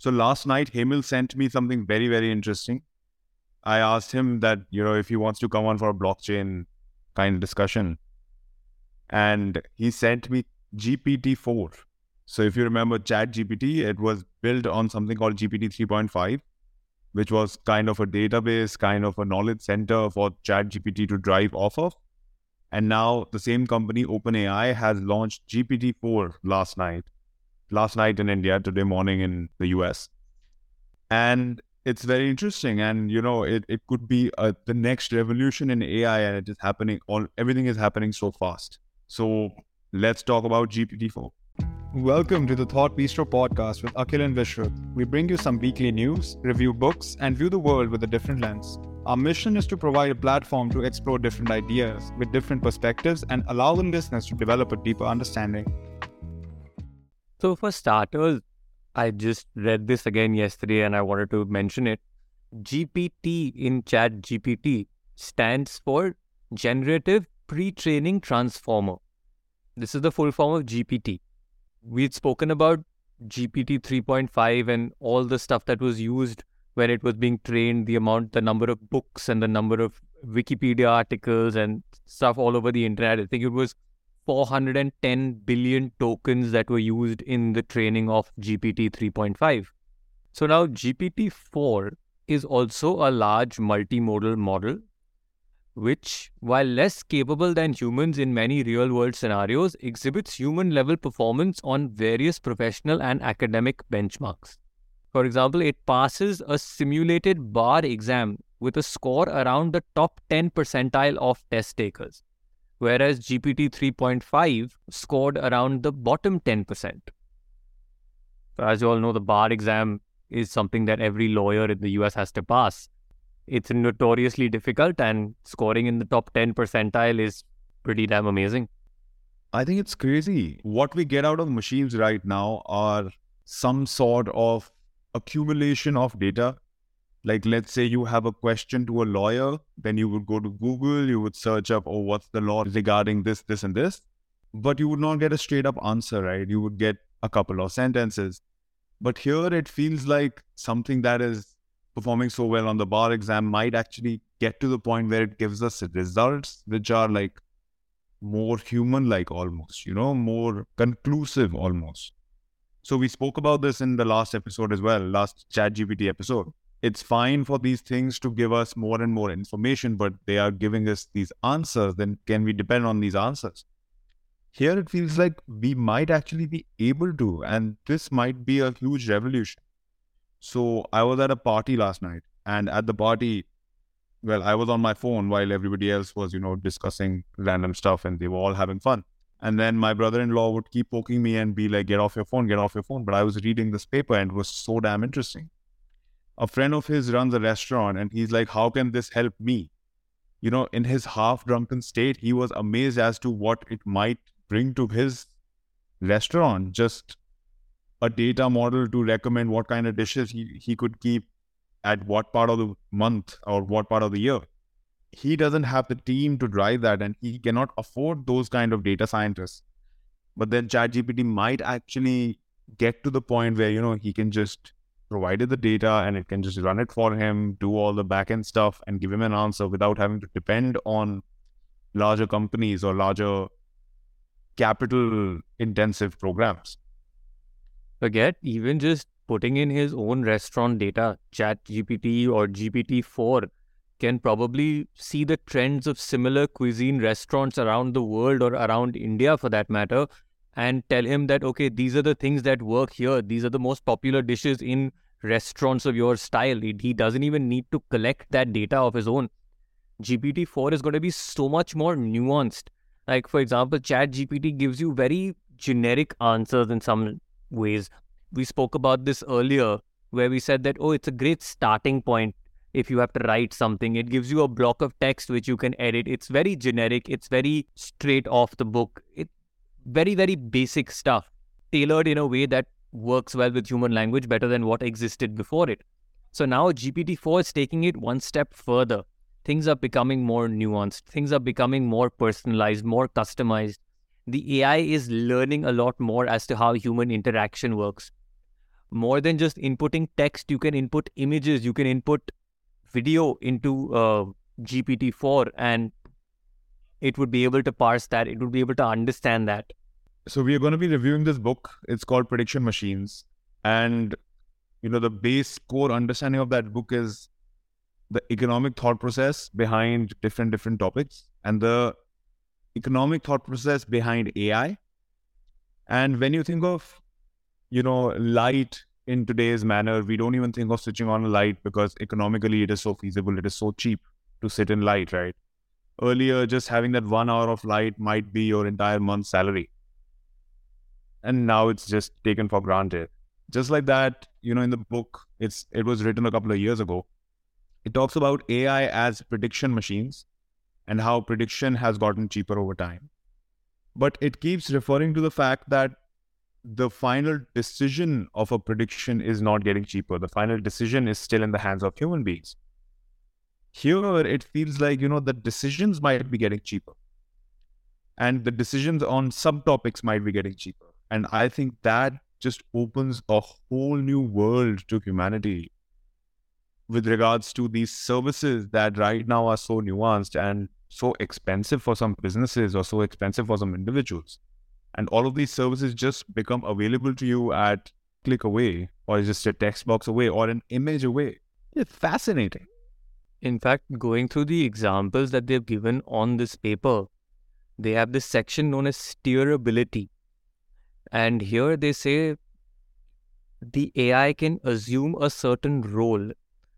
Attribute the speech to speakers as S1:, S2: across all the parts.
S1: So last night, Hemil sent me something very, very interesting. I asked him that, you know, if he wants to come on for a blockchain kind of discussion. And he sent me GPT-4. So if you remember Chat GPT, it was built on something called GPT 3.5, which was kind of a database, kind of a knowledge center for Chat GPT to drive off of. And now the same company, OpenAI, has launched GPT-4 last night. Last night in India, today morning in the US. And it's very interesting. And, you know, it, it could be uh, the next revolution in AI and it is happening, all everything is happening so fast. So let's talk about GPT-4.
S2: Welcome to the Thought Bistro podcast with Akhil and Vishrut. We bring you some weekly news, review books, and view the world with a different lens. Our mission is to provide a platform to explore different ideas with different perspectives and allow the listeners to develop a deeper understanding.
S3: So, for starters, I just read this again yesterday and I wanted to mention it. GPT in Chat GPT stands for Generative Pre Training Transformer. This is the full form of GPT we'd spoken about GPT 3.5 and all the stuff that was used when it was being trained, the amount, the number of books and the number of Wikipedia articles and stuff all over the internet. I think it was 410 billion tokens that were used in the training of GPT 3.5. So now GPT 4 is also a large multimodal model which, while less capable than humans in many real world scenarios, exhibits human level performance on various professional and academic benchmarks. For example, it passes a simulated bar exam with a score around the top 10 percentile of test takers, whereas GPT 3.5 scored around the bottom 10%. So, as you all know, the bar exam is something that every lawyer in the US has to pass it's notoriously difficult and scoring in the top 10 percentile is pretty damn amazing.
S1: I think it's crazy. What we get out of machines right now are some sort of accumulation of data. Like, let's say you have a question to a lawyer, then you would go to Google, you would search up, oh, what's the law regarding this, this, and this. But you would not get a straight up answer, right? You would get a couple of sentences. But here it feels like something that is performing so well on the bar exam might actually get to the point where it gives us results which are like more human like almost, you know, more conclusive almost. So we spoke about this in the last episode as well, last chat GPT episode. It's fine for these things to give us more and more information, but they are giving us these answers. Then can we depend on these answers? Here it feels like we might actually be able to, and this might be a huge revolution. So I was at a party last night, and at the party, well, I was on my phone while everybody else was, you know, discussing random stuff, and they were all having fun. And then my brother-in-law would keep poking me and be like, "Get off your phone, get off your phone." But I was reading this paper, and it was so damn interesting. A friend of his runs a restaurant, and he's like, "How can this help me?" You know, in his half-drunken state, he was amazed as to what it might bring to his restaurant just a data model to recommend what kind of dishes he, he could keep at what part of the month or what part of the year. He doesn't have the team to drive that and he cannot afford those kind of data scientists. But then ChatGPT might actually get to the point where, you know, he can just provide it the data and it can just run it for him, do all the backend stuff and give him an answer without having to depend on larger companies or larger capital intensive programs.
S3: Forget even just putting in his own restaurant data, Chat GPT or GPT-4 can probably see the trends of similar cuisine restaurants around the world or around India for that matter and tell him that okay these are the things that work here these are the most popular dishes in restaurants of your style he doesn't even need to collect that data of his own gpt-4 is going to be so much more nuanced like for example chat gpt gives you very generic answers in some ways. We spoke about this earlier where we said that, oh, it's a great starting point if you have to write something. It gives you a block of text which you can edit. It's very generic, it's very straight off the book. It very, very basic stuff, tailored in a way that works well with human language better than what existed before it. So now GPT-4 is taking it one step further. Things are becoming more nuanced. Things are becoming more personalized, more customized the AI is learning a lot more as to how human interaction works. more than just inputting text, you can input images, you can input video into uh, GPT-4 and it would be able to parse that. It would be able to understand that.
S1: So we are going to be reviewing this book. It's called Prediction Machines. And, you know, the base core understanding of that book is the economic thought process behind different, different topics and the economic thought process behind AI. And when you think of, you know, light in today's manner, we don't even think of switching on a light because economically it is so feasible, it is so cheap to sit in light, right? Earlier, just having that one hour of light might be your entire month's salary. And now it's just taken for granted. Just like that, you know, in the book, it's it was written a couple of years ago. It talks about AI as prediction machines and how prediction has gotten cheaper over time. But it keeps referring to the fact that the final decision of a prediction is not getting cheaper. The final decision is still in the hands of human beings. Here, it feels like, you know, the decisions might be getting cheaper. And the decisions on subtopics might be getting cheaper. And I think that just opens a whole new world to humanity with regards to these services that right now are so nuanced and so expensive for some businesses or so expensive for some individuals. And all of these services just become available to you at click away or just a text box away or an image away. It's fascinating.
S3: In fact, going through the examples that they've given on this paper, they have this section known as steerability. And here they say the AI can assume a certain role.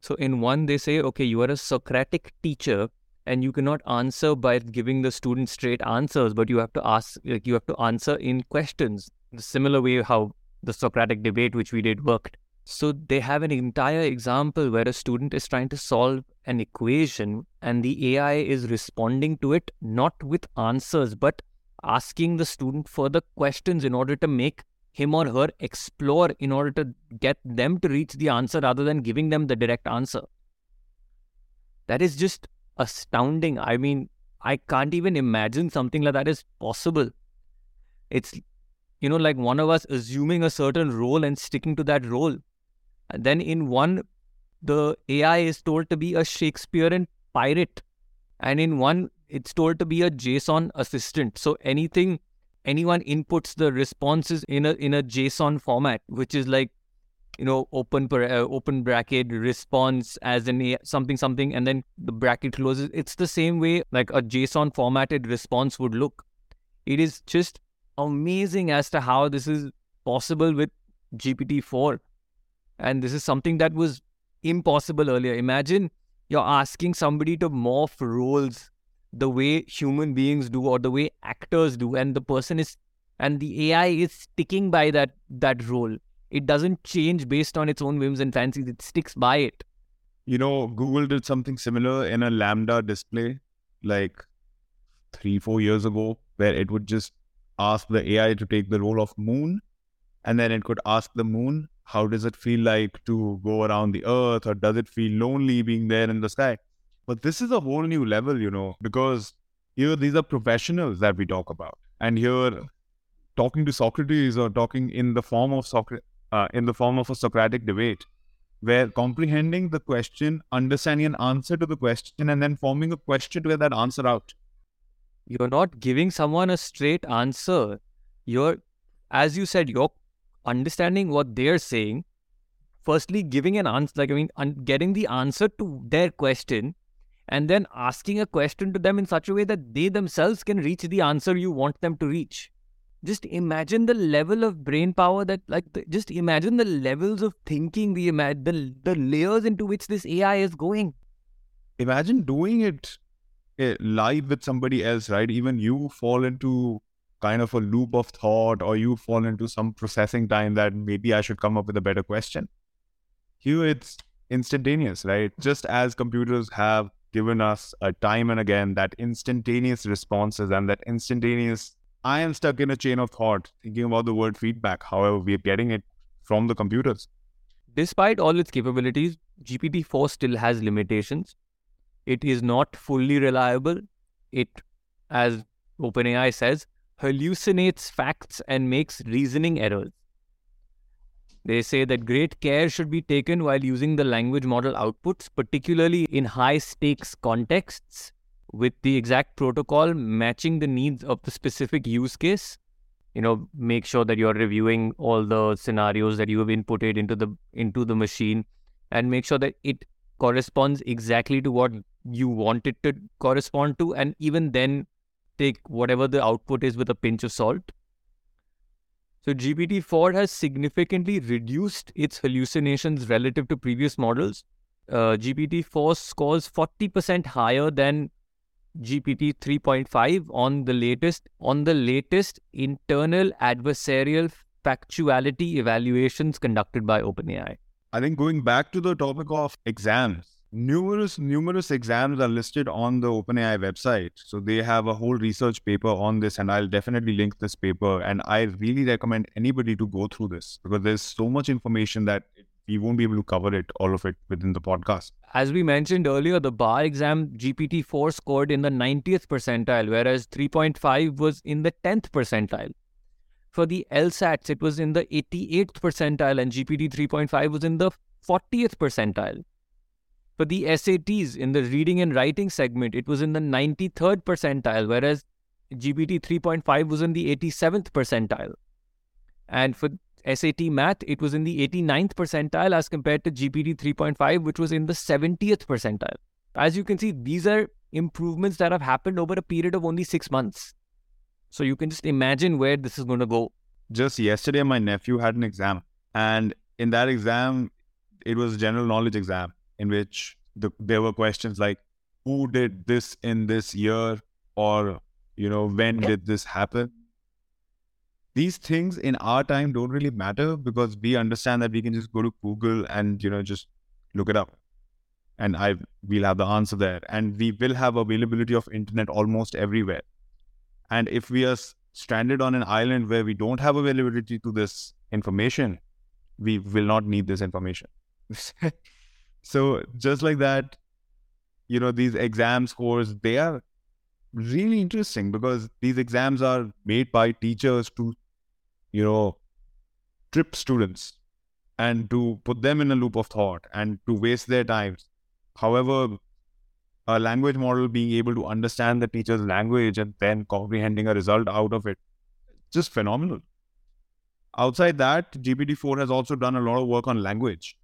S3: So, in one, they say, okay, you are a Socratic teacher and you cannot answer by giving the student straight answers, but you have to ask, like, you have to answer in questions. The similar way how the Socratic debate, which we did, worked. So they have an entire example where a student is trying to solve an equation and the AI is responding to it not with answers but asking the student further questions in order to make him or her explore in order to get them to reach the answer rather than giving them the direct answer. That is just astounding. I mean, I can't even imagine something like that is possible. It's, you know, like one of us assuming a certain role and sticking to that role. And then in one, the AI is told to be a Shakespearean pirate. And in one, it's told to be a JSON assistant. So anything, anyone inputs the responses in a in a JSON format, which is like, you know, open per, uh, open bracket response as in a, something something, and then the bracket closes. It's the same way like a JSON formatted response would look. It is just amazing as to how this is possible with GPT four. And this is something that was impossible earlier. Imagine you're asking somebody to morph roles the way human beings do or the way actors do, and the person is and the AI is sticking by that that role. It doesn't change based on its own whims and fancies. It sticks by it.
S1: You know, Google did something similar in a LaMDA display like three, four years ago, where it would just ask the AI to take the role of moon, and then it could ask the moon how does it feel like to go around the earth or does it feel lonely being there in the sky? But this is a whole new level you know because here these are professionals that we talk about. And here talking to socrates or talking in the form of Socrates, uh, in the form of a socratic debate where comprehending the question understanding an answer to the question and then forming a question to get that answer out.
S3: You're not giving someone a straight answer. You're as you said you're understanding what they're saying, firstly giving an answer, like I mean, un- getting the answer to their question, and then asking a question to them in such a way that they themselves can reach the answer you want them to reach. Just imagine the level of brain power that, like, the, just imagine the levels of thinking, the, the the layers into which this AI is going.
S1: Imagine doing it eh, live with somebody else, right? Even you fall into kind of a loop of thought or you fall into some processing time that maybe I should come up with a better question. Here it's instantaneous, right? Just as computers have given us a time and again that instantaneous responses and that instantaneous I am stuck in a chain of thought thinking about the word feedback. However, we are getting it from the computers.
S3: Despite all its capabilities, GPT 4 still has limitations. It is not fully reliable. It, as OpenAI says, hallucinates facts and makes reasoning errors. They say that great care should be taken while using the language model outputs, particularly in high stakes contexts, with the exact protocol matching the needs of the specific use case. You know, make sure that you're reviewing all the scenarios that you have inputted into the into the machine and make sure that it corresponds exactly to what you want it to correspond to and even then take whatever the output is with a pinch of salt so GPT-4 has significantly reduced its hallucinations relative to previous models. Uh, GPT-4 scores 40% higher than GPT 3.5 on the latest on the latest internal adversarial factuality evaluations conducted by OpenAI.
S1: I think going back to the topic of exams, numerous numerous exams are listed on the OpenAI website. So they have a whole research paper on this, and I'll definitely link this paper. And I really recommend anybody to go through this because there's so much information that we won't be able to cover it all of it within the podcast.
S3: As we mentioned earlier, the bar exam GPT-4 scored in the 90th percentile, whereas 3.5 was in the 10th percentile. For the LSATs, it was in the 88th percentile, and GPT 3.5 was in the 40th percentile. For the SATs in the reading and writing segment, it was in the 93rd percentile, whereas GPT 3.5 was in the 87th percentile. And for SAT math, it was in the 89th percentile as compared to GPT 3.5, which was in the 70th percentile. As you can see, these are improvements that have happened over a period of only six months. So you can just imagine where this is going to go.
S1: Just yesterday, my nephew had an exam, and in that exam, it was a general knowledge exam in which the, there were questions like who did this in this year or you know when did this happen? These things in our time don't really matter because we understand that we can just go to google and you know just look it up. And i we'll have the answer there. And we will have availability of internet almost everywhere. And if we are stranded on an island where we don't have availability to this information we will not need this information So just like that, you know, these exam scores, they are really interesting because these exams are made by teachers to, you know, trip students and to put them in a loop of thought and to waste their times. However, a language model being able to understand the teacher's language and then comprehending a result out of it, just phenomenal. Outside that, GPT-4 has also done a lot of work on language.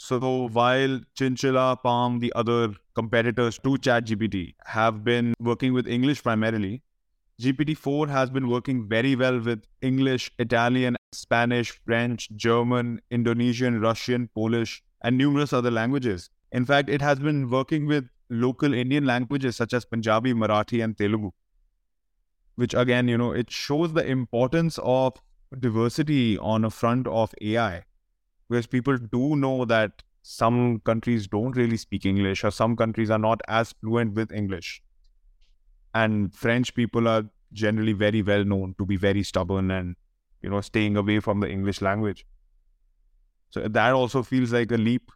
S1: So while Chinchilla, PaLM, the other competitors to ChatGPT have been working with English primarily, GPT-4 has been working very well with English, Italian, Spanish, French, German, Indonesian, Russian, Polish, and numerous other languages. In fact, it has been working with local Indian languages such as Punjabi, Marathi, and Telugu. Which again, you know, it shows the importance of diversity on a front of AI because people do know that some countries don't really speak English or some countries are not as fluent with English. And French people are generally very well known to be very stubborn and, you know, staying away from the English language. So that also feels like a leap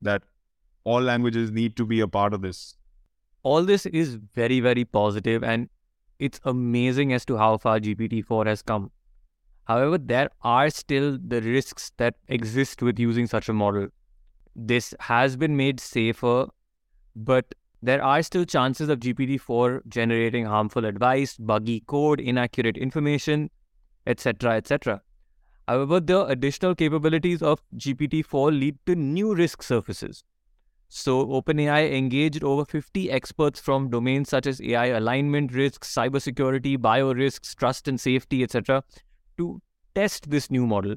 S1: that all languages need to be a part of this.
S3: All this is very, very positive and it's amazing as to how far GPT-4 has come. However, there are still the risks that exist with using such a model. This has been made safer, but there are still chances of GPT-4 generating harmful advice, buggy code, inaccurate information, etc., etc. However, the additional capabilities of GPT-4 lead to new risk surfaces. So, OpenAI engaged over 50 experts from domains such as AI alignment risks, cybersecurity, bio risks, trust and safety, etc., to test this new model.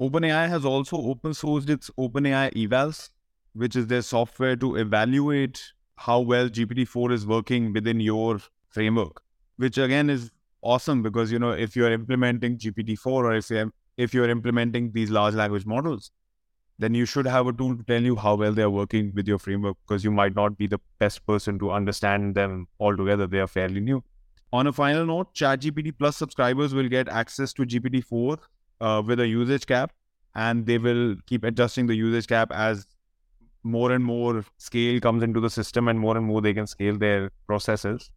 S1: OpenAI has also open sourced its OpenAI Evals, which is their software to evaluate how well GPT-4 is working within your framework, which again is awesome because you know if you're implementing GPT-4 or if you're, if you're implementing these large language models, then you should have a tool to tell you how well they're working with your framework because you might not be the best person to understand them altogether. They are fairly new. On a final note, ChatGPT Plus subscribers will get access to GPT-4 uh, with a usage cap, and they will keep adjusting the usage cap as more and more scale comes into the system, and more and more they can scale their processes.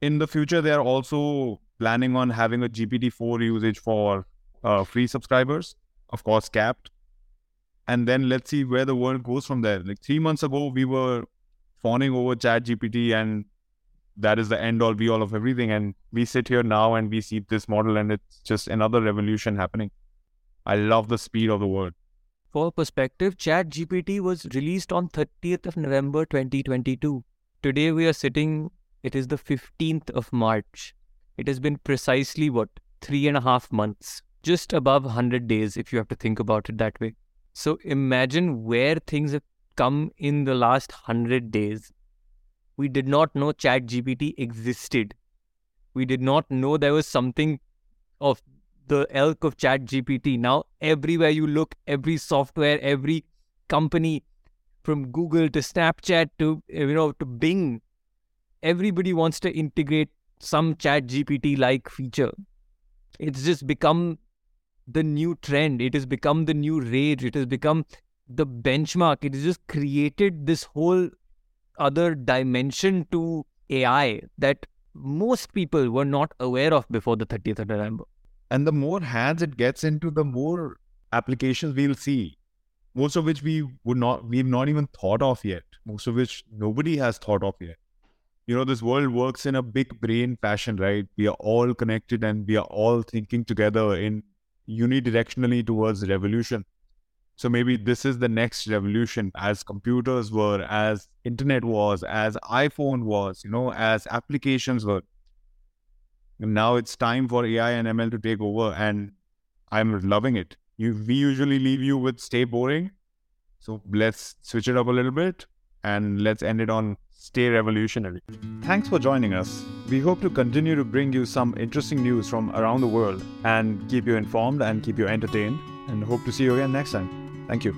S1: In the future, they are also planning on having a GPT-4 usage for uh, free subscribers, of course, capped. and then let's see where the world goes from there. Like three months ago, we were fawning over ChatGPT and that is the end all be all of everything. And we sit here now and we see this model, and it's just another revolution happening. I love the speed of the world.
S3: For perspective, Chat GPT was released on 30th of November 2022. Today we are sitting, it is the 15th of March. It has been precisely what? Three and a half months. Just above 100 days, if you have to think about it that way. So imagine where things have come in the last 100 days. We did not know ChatGPT existed. We did not know there was something of the elk of ChatGPT. Now, everywhere you look, every software, every company, from Google to Snapchat to you know to Bing, everybody wants to integrate some ChatGPT like feature. It's just become the new trend. It has become the new rage. It has become the benchmark. It has just created this whole other dimension to AI that most people were not aware of before the 30th of November.
S1: And the more hands it gets into, the more applications we'll see. Most of which we would not, we've not even thought of yet. Most of which nobody has thought of yet. You know, this world works in a big brain fashion, right? We are all connected and we are all thinking together in unidirectionally towards revolution. So maybe this is the next revolution as computers were, as internet was, as iPhone was, you know, as applications were. And now it's time for AI and ML to take over and I'm loving it. You, we usually leave you with stay boring. So let's switch it up a little bit and let's end it on stay revolutionary.
S2: Thanks for joining us. We hope to continue to bring you some interesting news from around the world and keep you informed and keep you entertained. And hope to see you again next time. Thank you.